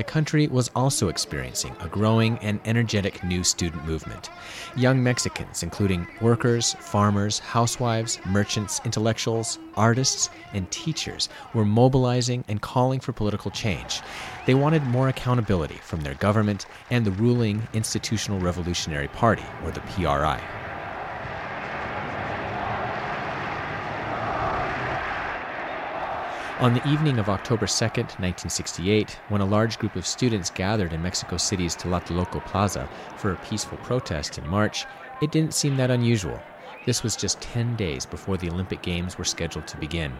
the country was also experiencing a growing and energetic new student movement. Young Mexicans, including workers, farmers, housewives, merchants, intellectuals, artists, and teachers, were mobilizing and calling for political change. They wanted more accountability from their government and the ruling Institutional Revolutionary Party, or the PRI. On the evening of October 2, 1968, when a large group of students gathered in Mexico City's Tlatelolco Plaza for a peaceful protest in March, it didn't seem that unusual. This was just 10 days before the Olympic Games were scheduled to begin.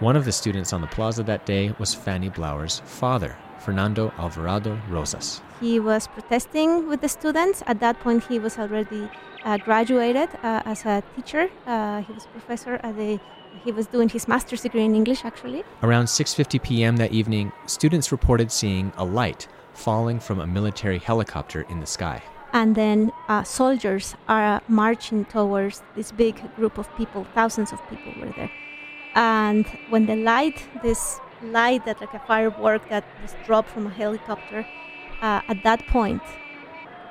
One of the students on the plaza that day was Fanny Blauer's father, Fernando Alvarado Rosas. He was protesting with the students. At that point, he was already uh, graduated uh, as a teacher. Uh, he was professor at the he was doing his master's degree in English, actually. Around 6:50 p.m. that evening, students reported seeing a light falling from a military helicopter in the sky. And then uh, soldiers are marching towards this big group of people. Thousands of people were there. And when the light, this light that like a firework that was dropped from a helicopter, uh, at that point,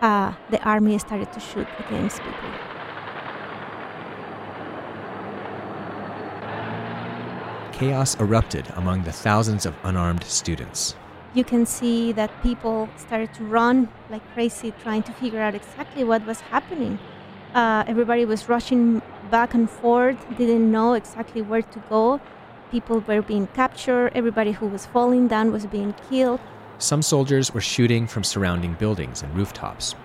uh, the army started to shoot against people. chaos erupted among the thousands of unarmed students. You can see that people started to run like crazy, trying to figure out exactly what was happening. Uh, everybody was rushing back and forth, didn't know exactly where to go. People were being captured, everybody who was falling down was being killed. Some soldiers were shooting from surrounding buildings and rooftops.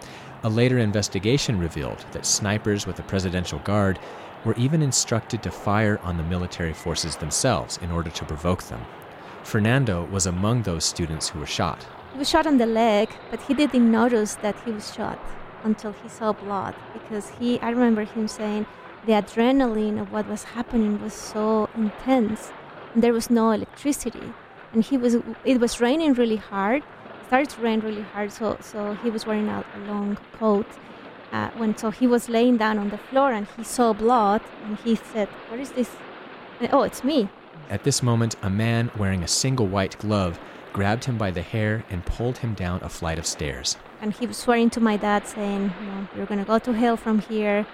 A later investigation revealed that snipers with the Presidential Guard were even instructed to fire on the military forces themselves in order to provoke them. Fernando was among those students who were shot. He was shot on the leg, but he didn't notice that he was shot until he saw blood because he I remember him saying the adrenaline of what was happening was so intense and there was no electricity and he was it was raining really hard it started to rain really hard so so he was wearing a, a long coat uh, when so he was laying down on the floor and he saw blood and he said, "What is this?" And, oh, it's me. At this moment, a man wearing a single white glove grabbed him by the hair and pulled him down a flight of stairs. And he was swearing to my dad, saying, you know, "You're gonna go to hell from here."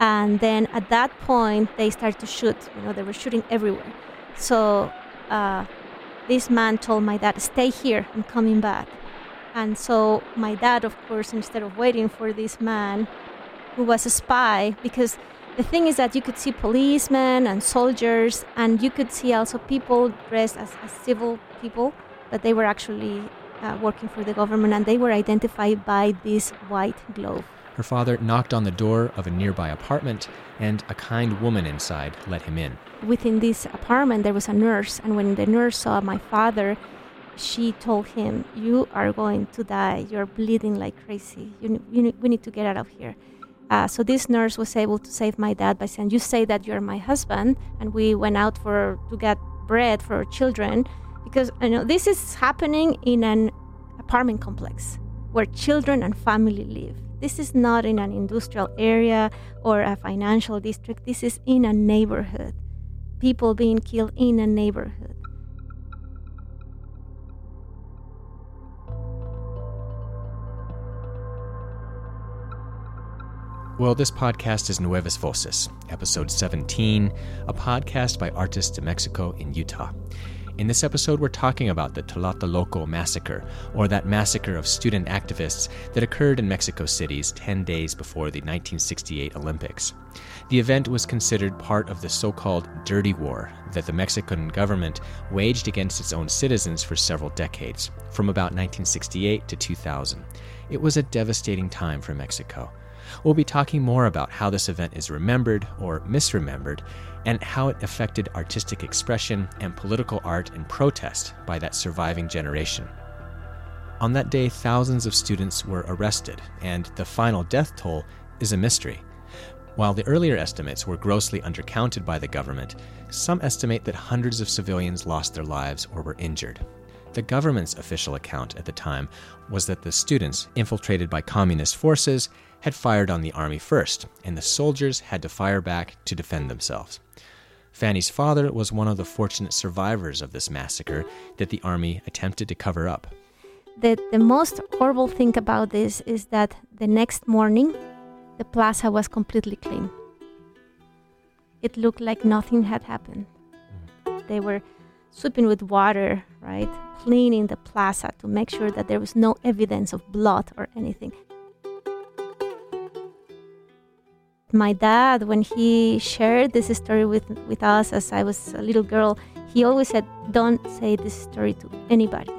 And then at that point, they started to shoot. You know, they were shooting everywhere. So uh, this man told my dad, "Stay here. I'm coming back." And so my dad, of course, instead of waiting for this man who was a spy, because the thing is that you could see policemen and soldiers, and you could see also people dressed as, as civil people, that they were actually uh, working for the government, and they were identified by this white glove. Her father knocked on the door of a nearby apartment, and a kind woman inside let him in. Within this apartment, there was a nurse, and when the nurse saw my father, she told him, "You are going to die. You're bleeding like crazy. You, you, we need to get out of here." Uh, so this nurse was able to save my dad by saying, "You say that you're my husband," and we went out for to get bread for our children, because you know this is happening in an apartment complex where children and family live. This is not in an industrial area or a financial district. This is in a neighborhood. People being killed in a neighborhood. Well, this podcast is Nuevas Voces, episode 17, a podcast by artists in Mexico in Utah. In this episode, we're talking about the Tlatelolco massacre, or that massacre of student activists that occurred in Mexico City's 10 days before the 1968 Olympics. The event was considered part of the so called Dirty War that the Mexican government waged against its own citizens for several decades, from about 1968 to 2000. It was a devastating time for Mexico. We'll be talking more about how this event is remembered or misremembered, and how it affected artistic expression and political art and protest by that surviving generation. On that day, thousands of students were arrested, and the final death toll is a mystery. While the earlier estimates were grossly undercounted by the government, some estimate that hundreds of civilians lost their lives or were injured. The government's official account at the time was that the students, infiltrated by communist forces, had fired on the army first, and the soldiers had to fire back to defend themselves. Fanny's father was one of the fortunate survivors of this massacre that the army attempted to cover up. The, the most horrible thing about this is that the next morning, the plaza was completely clean. It looked like nothing had happened. Mm-hmm. They were sweeping with water, right? Cleaning the plaza to make sure that there was no evidence of blood or anything. My dad, when he shared this story with, with us as I was a little girl, he always said, Don't say this story to anybody.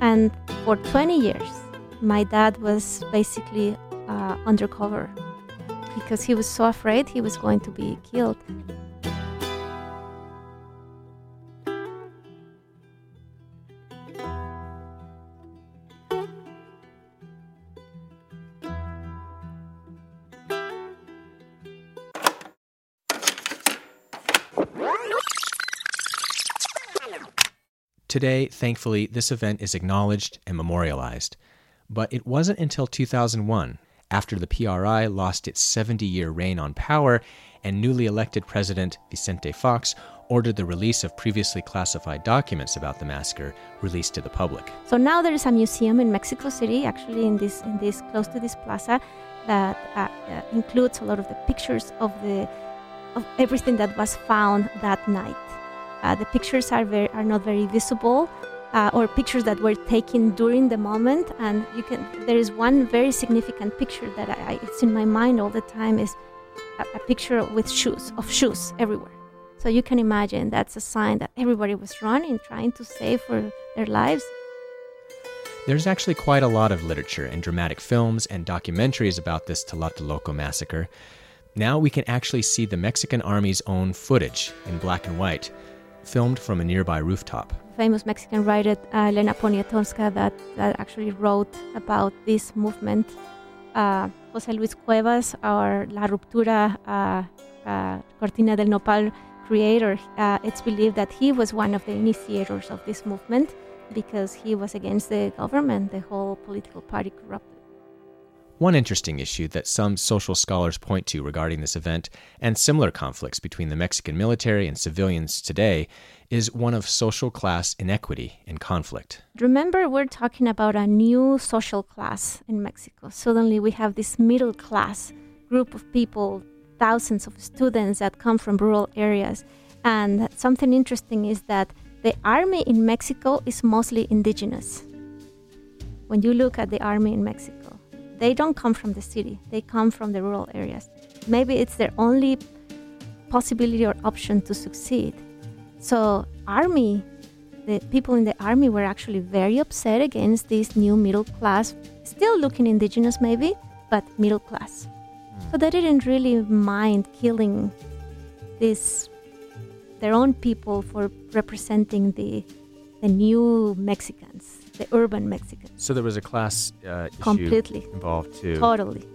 And for 20 years, my dad was basically uh, undercover because he was so afraid he was going to be killed. Today, thankfully, this event is acknowledged and memorialized. But it wasn't until 2001, after the PRI lost its 70 year reign on power and newly elected President Vicente Fox ordered the release of previously classified documents about the massacre released to the public. So now there is a museum in Mexico City, actually in this in this close to this plaza, that uh, uh, includes a lot of the pictures of the of everything that was found that night. Uh, the pictures are very are not very visible, uh, or pictures that were taken during the moment. And you can there is one very significant picture that I, it's in my mind all the time is a, a picture with shoes of shoes everywhere. So you can imagine that's a sign that everybody was running, trying to save for their lives. There's actually quite a lot of literature and dramatic films and documentaries about this Tlatelolco massacre. Now we can actually see the Mexican Army's own footage in black and white filmed from a nearby rooftop. Famous Mexican writer uh, Elena Poniatowska that, that actually wrote about this movement. Uh, Jose Luis Cuevas, our La Ruptura uh, uh, Cortina del Nopal creator, uh, it's believed that he was one of the initiators of this movement because he was against the government, the whole political party corrupted. One interesting issue that some social scholars point to regarding this event and similar conflicts between the Mexican military and civilians today is one of social class inequity and conflict. Remember, we're talking about a new social class in Mexico. Suddenly, we have this middle class group of people, thousands of students that come from rural areas. And something interesting is that the army in Mexico is mostly indigenous. When you look at the army in Mexico, they don't come from the city, they come from the rural areas. Maybe it's their only possibility or option to succeed. So, army, the people in the army were actually very upset against this new middle class, still looking indigenous maybe, but middle class. Hmm. So they didn't really mind killing this their own people for representing the the new Mexicans the urban Mexicans. So there was a class uh, completely involved too. Totally.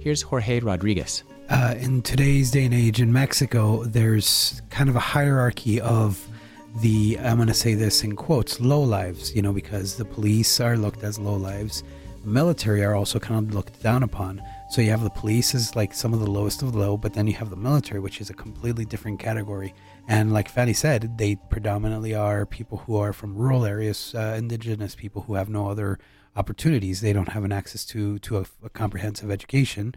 Here's Jorge Rodriguez. Uh, in today's day and age in Mexico, there's kind of a hierarchy of the I'm going to say this in quotes low lives, you know, because the police are looked as low lives, the military are also kind of looked down upon. So you have the police as like some of the lowest of the low, but then you have the military, which is a completely different category. And like Fanny said, they predominantly are people who are from rural areas, uh, indigenous people who have no other opportunities. They don't have an access to to a, a comprehensive education,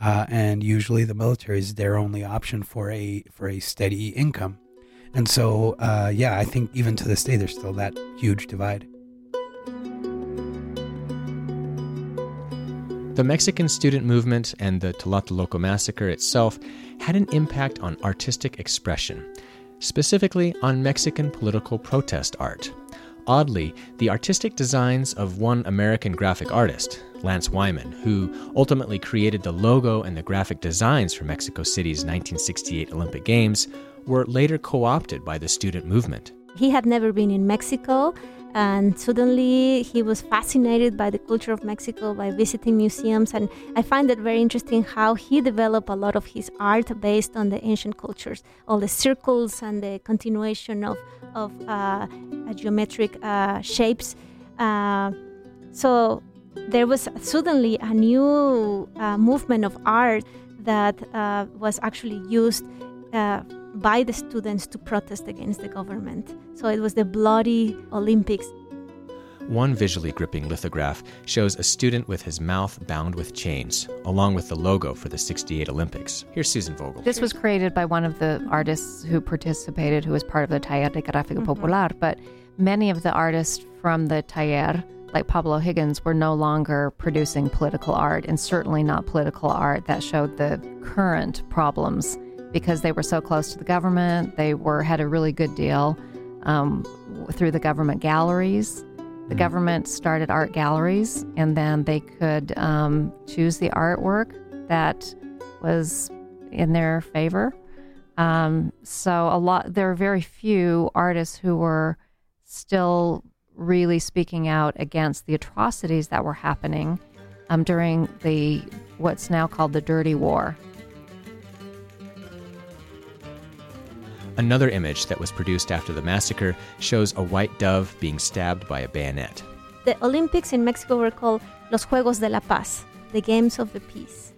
uh, and usually the military is their only option for a for a steady income. And so, uh, yeah, I think even to this day, there's still that huge divide. The Mexican student movement and the Tlatelolco massacre itself had an impact on artistic expression specifically on Mexican political protest art. Oddly, the artistic designs of one American graphic artist, Lance Wyman, who ultimately created the logo and the graphic designs for Mexico City's 1968 Olympic Games, were later co opted by the student movement. He had never been in Mexico, and suddenly he was fascinated by the culture of Mexico by visiting museums. And I find it very interesting how he developed a lot of his art based on the ancient cultures, all the circles and the continuation of, of uh, geometric uh, shapes. Uh, so there was suddenly a new uh, movement of art that uh, was actually used uh, by the students to protest against the government. So it was the bloody Olympics. One visually gripping lithograph shows a student with his mouth bound with chains, along with the logo for the 68 Olympics. Here's Susan Vogel. This was created by one of the artists who participated, who was part of the Taller de Gráfica mm-hmm. Popular, but many of the artists from the Taller like Pablo O'Higgins, were no longer producing political art, and certainly not political art that showed the current problems because they were so close to the government. They were had a really good deal um, through the government galleries. The mm. government started art galleries, and then they could um, choose the artwork that was in their favor. Um, so a lot, there are very few artists who were still really speaking out against the atrocities that were happening um, during the what's now called the Dirty War. Another image that was produced after the massacre shows a white dove being stabbed by a bayonet. The Olympics in Mexico were called Los Juegos de la Paz, the Games of the Peace.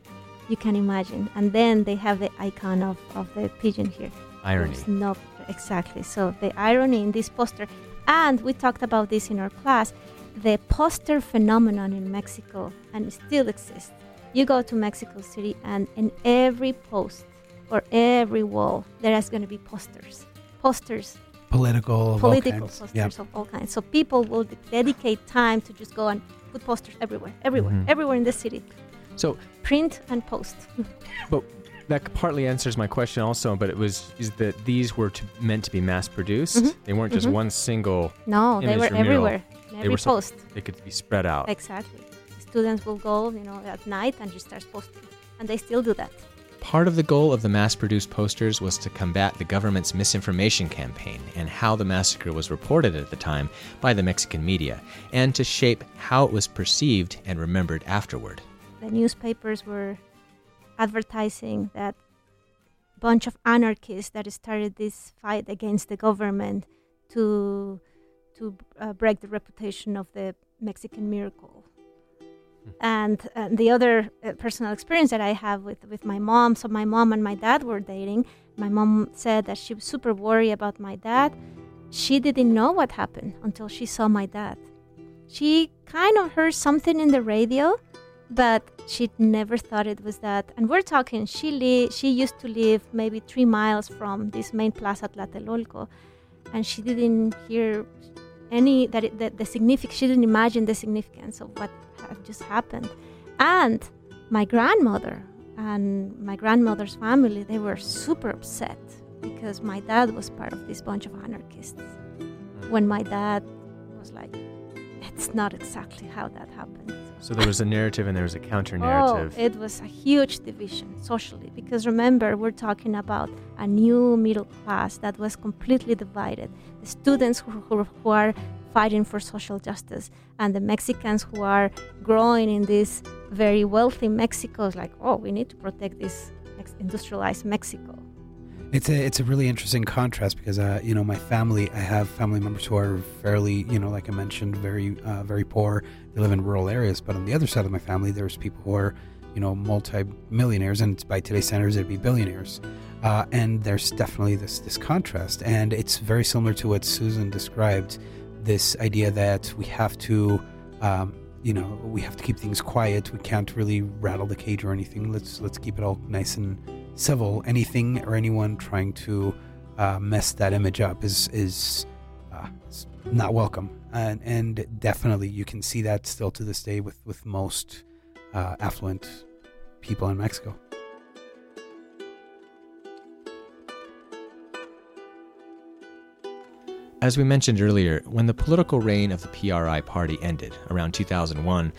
You can imagine. And then they have the icon of, of the pigeon here. Irony. No, exactly. So the irony in this poster and we talked about this in our class the poster phenomenon in Mexico, and it still exists. You go to Mexico City, and in every post or every wall, there is going to be posters. Posters. Political, political posters yep. of all kinds. So people will dedicate time to just go and put posters everywhere, everywhere, mm-hmm. everywhere in the city. So print and post. but that partly answers my question also, but it was is that these were to, meant to be mass produced. Mm-hmm. They weren't just mm-hmm. one single. No, they were everywhere. Every they were post. So, they could be spread out. Exactly. Students will go, you know, at night and just start posting, and they still do that. Part of the goal of the mass produced posters was to combat the government's misinformation campaign and how the massacre was reported at the time by the Mexican media, and to shape how it was perceived and remembered afterward. The newspapers were advertising that bunch of anarchists that started this fight against the government to to uh, break the reputation of the Mexican miracle. Hmm. And, uh, the other uh, personal experience that I have with, with my mom so, my mom and my dad were dating. My mom said that she was super worried about my dad. She didn't know what happened until she saw my dad. She kind of heard something in the radio, but she never thought it was that. And we're talking, she li- she used to live maybe three miles from this main plaza Tlatelolco, and she didn't hear any that it, that the significance. She didn't imagine the significance of what had just happened. And my grandmother and my grandmother's family, they were super upset because my dad was part of this bunch of anarchists. Mm. When my dad was like, "It's not exactly how that happened." So there was a narrative and there was a counter oh, narrative. Oh, it was a huge division socially because remember, we're talking about a new middle class that was completely divided. The students who, who, who are fighting for social justice. And the Mexicans who are growing in this very wealthy Mexico is like, oh, we need to protect this industrialized Mexico. It's a it's a really interesting contrast because uh, you know my family I have family members who are fairly you know like I mentioned very uh, very poor. They live in rural areas but on the other side of my family there's people who are you know multi millionaires and by today's standards it'd be billionaires. Uh, and there's definitely this this contrast and it's very similar to what Susan described this idea that we have to um, you know we have to keep things quiet we can't really rattle the cage or anything let's let's keep it all nice and civil. Anything or anyone trying to uh, mess that image up is is uh, not welcome, and and definitely you can see that still to this day with with most uh, affluent people in Mexico. As we mentioned earlier, when the political reign of the PRI party ended around 2001,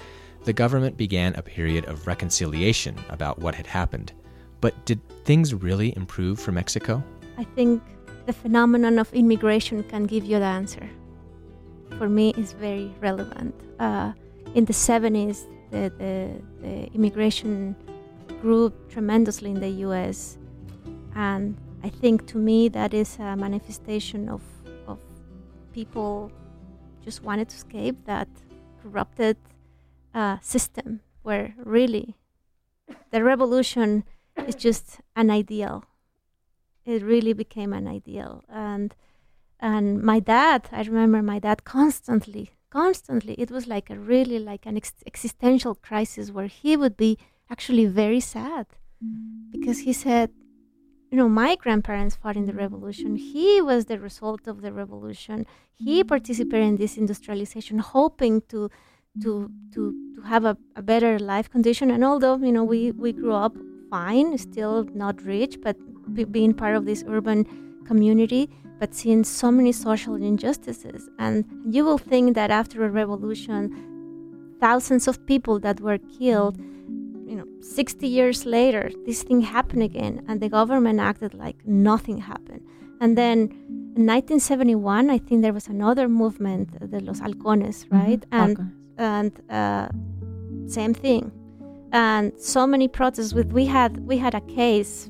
the government began a period of reconciliation about what had happened. But did things really improve for Mexico? I think the phenomenon of immigration can give you the answer. For me, is very relevant. Uh, in the 70s, the, the, the immigration grew tremendously in the U.S., and I think to me that is a manifestation of people just wanted to escape that corrupted uh, system where really the revolution is just an ideal. It really became an ideal, and and my dad, I remember my dad constantly, constantly. It was like a really like an ex- existential crisis where he would be actually very sad because he said, you know, my grandparents fought in the revolution. He was the result of the revolution. He mm-hmm. participated in this industrialization, hoping to to to to have a, a better life condition. And although you know we we grew up fine, still not rich, but be, being part of this urban community, but seeing so many social injustices, and you will think that after a revolution, thousands of people that were killed you know 60 years later this thing happened again and the government acted like nothing happened. And then in 1971 i think there was another movement the los halcones right? And and uh, same thing. And so many protests with we had we had a case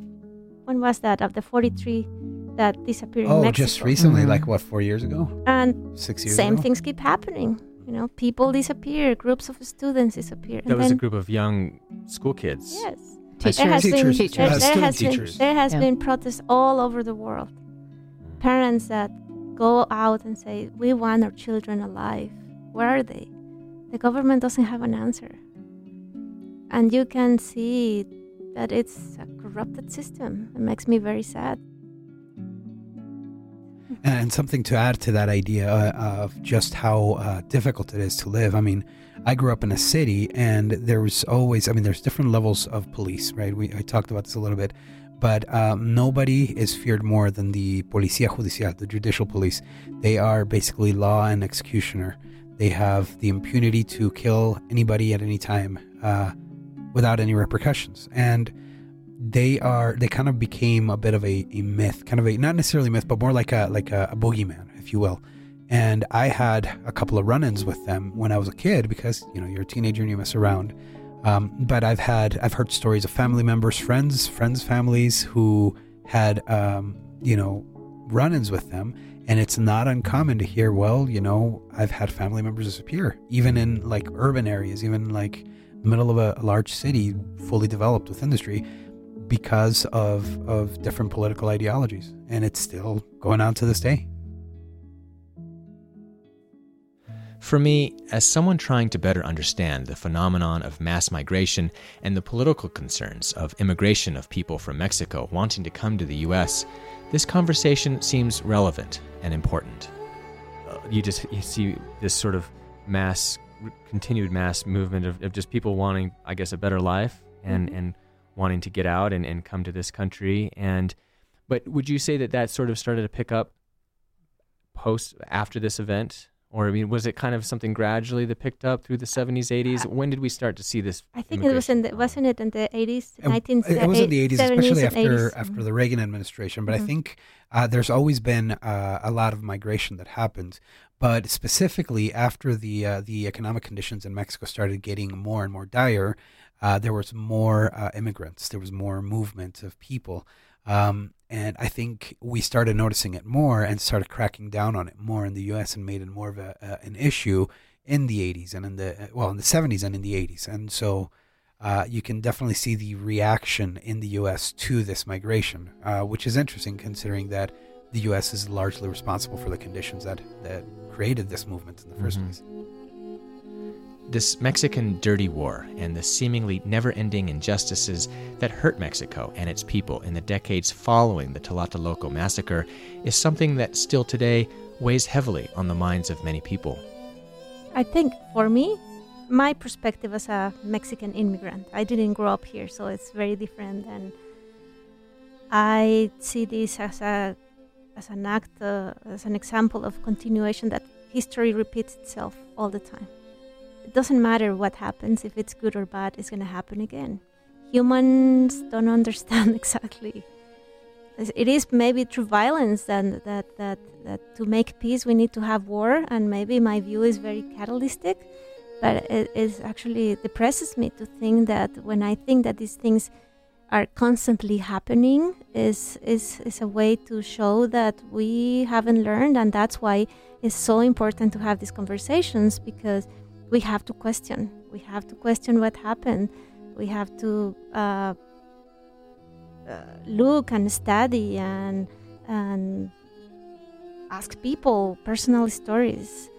when was that? Of the 43 that disappeared in Oh, Mexico. just recently, Mhm. like what, four years ago, and six years same ago. things keep happening you know people disappear groups of students disappear That and was a group of young school kids. yes Teachers. there has Teachers. been Teachers. there, there has teachers. been there has Yeah. been protests all over the world mm. parents that go out and say we want our children alive where are they the government doesn't have an answer and you can see that it's a corrupted system it makes me very sad And something to add to that idea uh, of just how uh, difficult it is to live. I mean, I grew up in a city, and there was always, I mean, there's different levels of police, right? We I talked about this a little bit, but um, nobody is feared more than the Policía Judicial, the judicial police. They are basically law and executioner. They have the impunity to kill anybody at any time uh, without any repercussions, and they are they kind of became a bit of a, a myth, kind of a not necessarily myth, but more like a like a, a boogeyman, if you will. And I had a couple of run-ins with them when I was a kid because you know you're a teenager and you mess around. Um, but I've had I've heard stories of family members, friends, friends, families who had um, you know run-ins with them, and it's not uncommon to hear. Well, you know, I've had family members disappear, even in like urban areas, even like the middle of a, a large city, fully developed with industry because of of different political ideologies and it's still going on to this day For me, as someone trying to better understand the phenomenon of mass migration and the political concerns of immigration of people from Mexico wanting to come to the U.S., this conversation seems relevant and important. Uh, you just you see this sort of mass, continued mass movement of, of just people wanting, I guess, a better life and and wanting to get out and, and come to this country. And but would you say that that sort of started to pick up post after this event? Or I mean, was it kind of something gradually that picked up through the 70s, 80s? When did we start to see this? i think it was in the wasn't it in the 80s It- 19 it was in the 80s especially after 80s. after the reagan administration but i Mhm. think uh, there's always been uh, a lot of migration that happened but specifically after the uh, the economic conditions in mexico started getting more and more dire uh, there was more uh, immigrants there was more movement of people um, and I think we started noticing it more and started cracking down on it more in the U.S. and made it more of a, a an issue in the 80s and in the well in the 70s and in the 80s. And so uh, you can definitely see the reaction in the U.S. to this migration, uh, which is interesting considering that the U.S. is largely responsible for the conditions that that created this movement in the 1st Mhm. place. This Mexican dirty war and the seemingly never ending injustices that hurt Mexico and its people in the decades following the Tlatelolco massacre is something that still today weighs heavily on the minds of many people. I think for me, my perspective as a Mexican immigrant, I didn't grow up here, so it's very different. And I see this as a as an act, uh, as an example of continuation that history repeats itself all the time. It doesn't matter what happens, if it's good or bad, it's going to happen again. Humans don't understand exactly it is maybe through violence that, that, that, that to make peace we need to have war, and maybe my view is very catalytic, but it is actually depresses me to think that when I think that these things are constantly happening is, is, is a way to show that we haven't learned, and that's why it's so important to have these conversations because we have to question. We have to question what happened. We have to uh, uh, look and study and and ask people personal stories.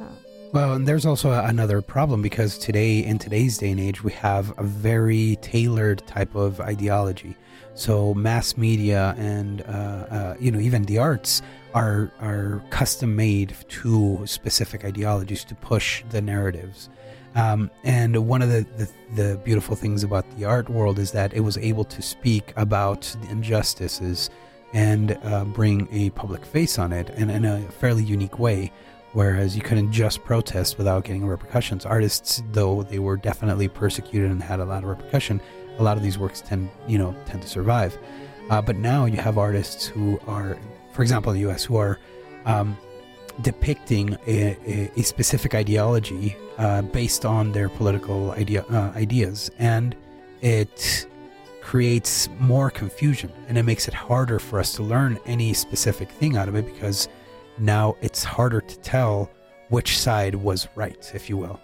Uh, well, and there's also another problem because today, in today's day and age, we have a very tailored type of ideology. So, mass media and uh, uh, you know even the arts are are custom made to specific ideologies to push the narratives. Um, and one of the, the, the, beautiful things about the art world is that it was able to speak about the injustices and uh, bring a public face on it in, in a fairly unique way. Whereas you couldn't just protest without getting repercussions. Artists, though they were definitely persecuted and had a lot of repercussion, a lot of these works tend, you know, tend to survive. Uh, but now you have artists who are, for example, in the U.S., who are um, depicting a, a, a specific ideology uh, based on their political idea, uh, ideas, and it creates more confusion and it makes it harder for us to learn any specific thing out of it because now it's harder to tell which side was right, if you will,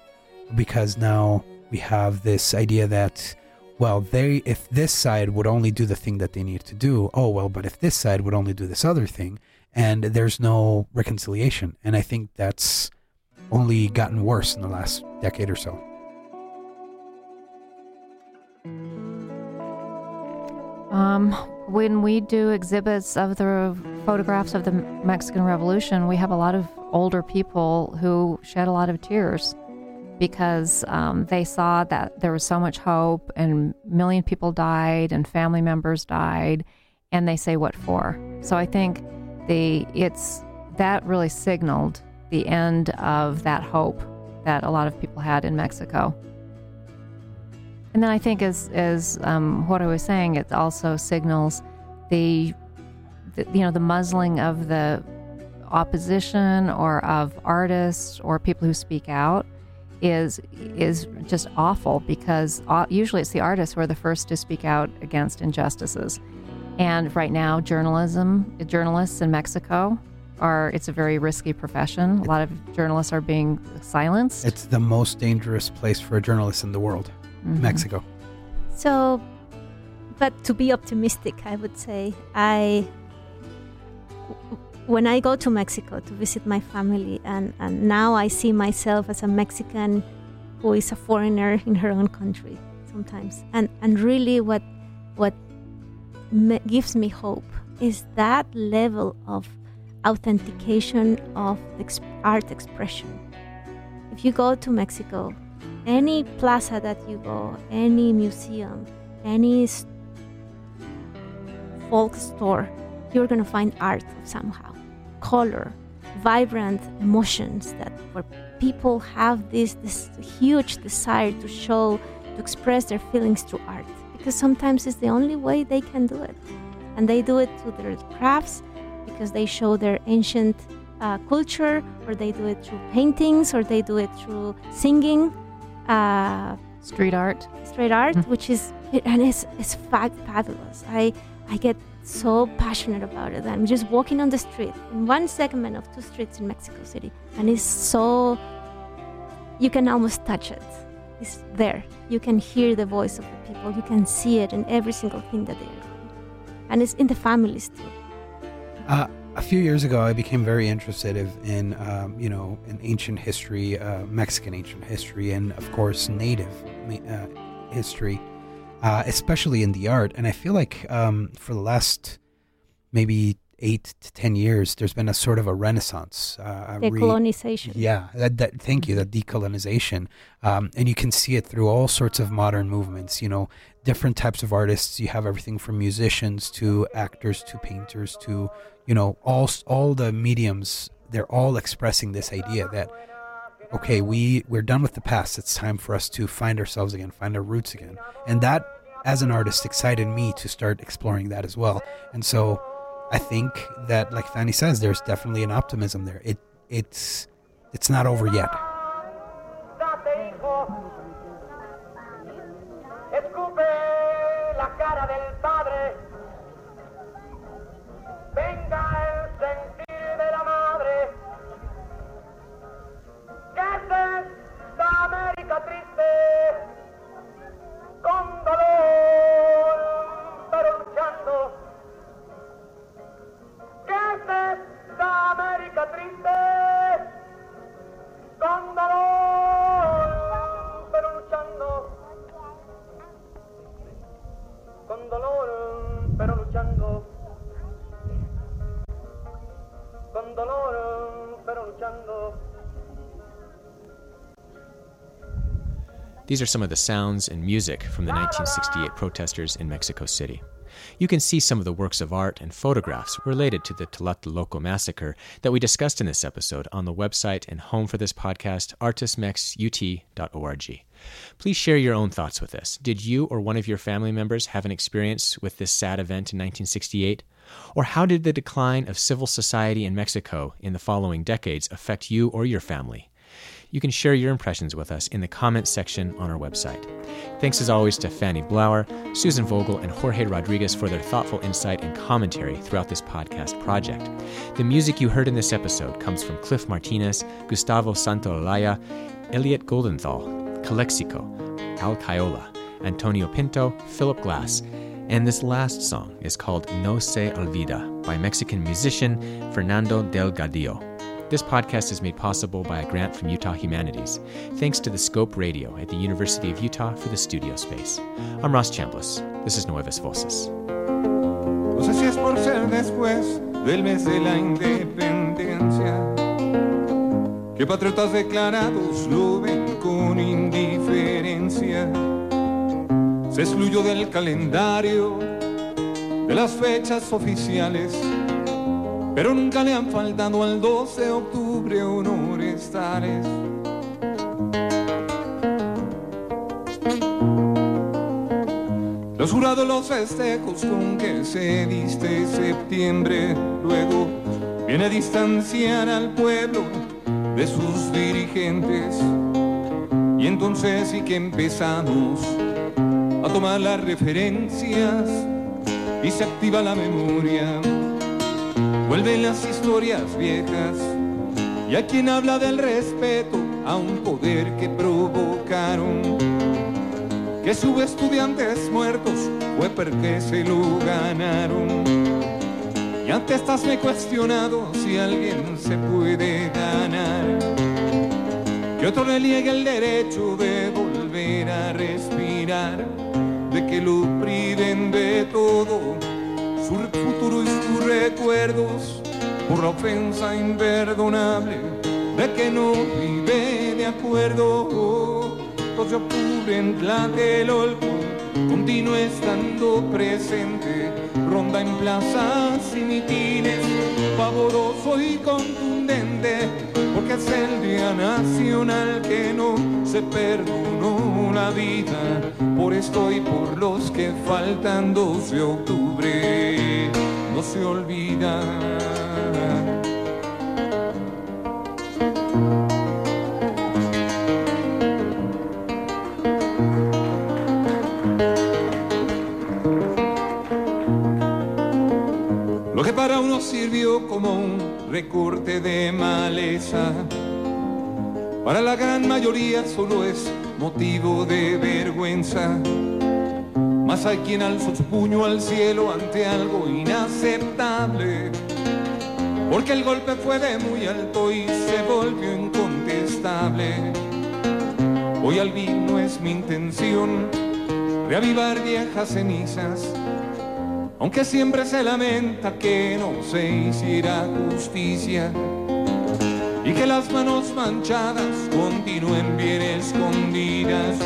because now we have this idea that well they if this side would only do the thing that they need to do oh well but if this side would only do this other thing and there's no reconciliation. And I think that's only gotten worse in the last decade or so. Um, when we do exhibits of the photographs of the Mexican Revolution, we have a lot of older people who shed a lot of tears because um, they saw that there was so much hope and million people died and family members died, and they say, What for? So I think the it's that really signaled the end of that hope that a lot of people had in Mexico. And then I think, as as um, what I was saying, it also signals the, the you know the muzzling of the opposition or of artists or people who speak out is is just awful because uh, usually it's the artists who are the first to speak out against injustices and right now, journalism, journalists in Mexico are, it's a very risky profession. A lot of journalists are being silenced. It's the most dangerous place for a journalist in the world, mm-hmm. Mexico. So, but to be optimistic, I would say, I, when I go to Mexico to visit my family, and, and now I see myself as a Mexican who is a foreigner in her own country sometimes. And, and really, what, what me- gives me hope is that level of authentication of art expression. If you go to Mexico, any plaza that you go, any museum, any folk store, you're going to find art somehow, color, vibrant emotions that where people have this this huge desire to show, to express their feelings through art because sometimes it's the only way they can do it. And they do it through their crafts because they show their ancient uh, culture, or they do it through paintings, or they do it through singing. Uh, street art. Street art, mm-hmm. which is, and it's, it's fabulous. I, I get so passionate about it. I'm just walking on the street in one segment of two streets in Mexico City, and it's so, you can almost touch it. it is there. You can hear the voice of the people. You can see it in every single thing that they are doing. And it's in the families too. Uh, a few years ago, I became very interested in, um, you know, in ancient history, uh, Mexican ancient history, and of course, Native uh, history, uh, especially in the art. And I feel like um, for the last maybe eight to ten years, there's been a sort of a renaissance. Uh, decolonization. Re- yeah, that, that, thank you, that decolonization, um, and you can see it through all sorts of modern movements. You know, different types of artists. You have everything from musicians to actors to painters to you know all all the mediums. They're all expressing this idea that okay, we we're done with the past. It's time for us to find ourselves again, find our roots again, and that as an artist excited me to start exploring that as well. And so I think that, like Fanny says, there's definitely an optimism there. It it's it's not over yet. These are some of the sounds and music from the 1968 protesters in Mexico City. You can see some of the works of art and photographs related to the Tlatelolco massacre that we discussed in this episode on the website and home for this podcast, artistmexut.org. Please share your own thoughts with us. Did you or one of your family members have an experience with this sad event in 1968? Or how did the decline of civil society in Mexico in the following decades affect you or your family? You can share your impressions with us in the comments section on our website. Thanks as always to Fanny Blauer, Susan Vogel, and Jorge Rodriguez for their thoughtful insight and commentary throughout this podcast project. The music you heard in this episode comes from Cliff Martinez, Gustavo Santaolalla, Elliot Goldenthal, Calexico, Al Caiola, Antonio Pinto, Philip Glass, and this last song is called No Se Olvida by Mexican musician Fernando Delgadillo. This podcast is made possible by a grant from Utah Humanities, thanks to the Scope Radio at the University of Utah for the studio space. I'm Ross Chambliss. This is Nuevas Voces. No sé si es por ser después del mes de la independencia que patriotas declarados lo ven con indiferencia. Se excluyó del calendario de las fechas oficiales pero nunca le han faltado al 12 de octubre honores tales. Los jurados, los festejos con que se viste septiembre, luego viene a distanciar al pueblo de sus dirigentes. Y entonces sí que empezamos a tomar las referencias y se activa la memoria Vuelven las historias viejas y a quien habla del respeto a un poder que provocaron. Que sube estudiantes muertos fue porque se lo ganaron. Y ante estas me he cuestionado si alguien se puede ganar. Que otro le niegue el derecho de volver a respirar, de que lo priven de todo su futuro y sus recuerdos por la ofensa imperdonable de que no vive de acuerdo. 2 de octubre en Tlatelolco continúa estando presente, ronda en plazas y mitines, pavoroso y contundente, porque es el día nacional que no se perdonó la vida, por esto y por los que faltan 2 de octubre, no se olvida. Lo que para uno sirvió como un recorte de maleza, para la gran mayoría solo es motivo de vergüenza. Hay quien alzó su puño al cielo ante algo inaceptable, porque el golpe fue de muy alto y se volvió incontestable. Hoy al vino es mi intención reavivar viejas cenizas, aunque siempre se lamenta que no se hiciera justicia y que las manos manchadas continúen bien escondidas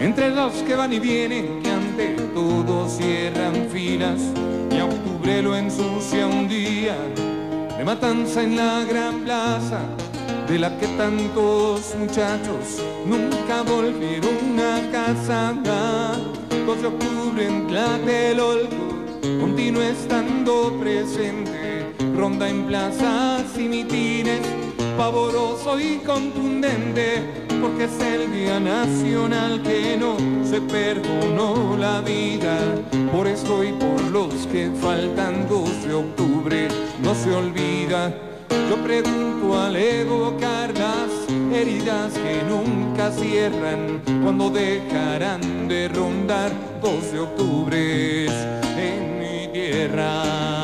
entre los que van y vienen que ante todo cierran filas y a octubre lo ensucia un día de matanza en la gran plaza de la que tantos muchachos nunca volvieron a casa 2 de octubre en Tlatelolco continúa estando presente. Ronda en plazas y mitines, pavoroso y contundente, porque es el día nacional que no se perdonó la vida. Por esto y por los que faltan 2 de octubre, no se olvida. Yo pregunto al evocar las heridas que nunca cierran, cuando dejarán de rondar 2 de octubre en mi tierra.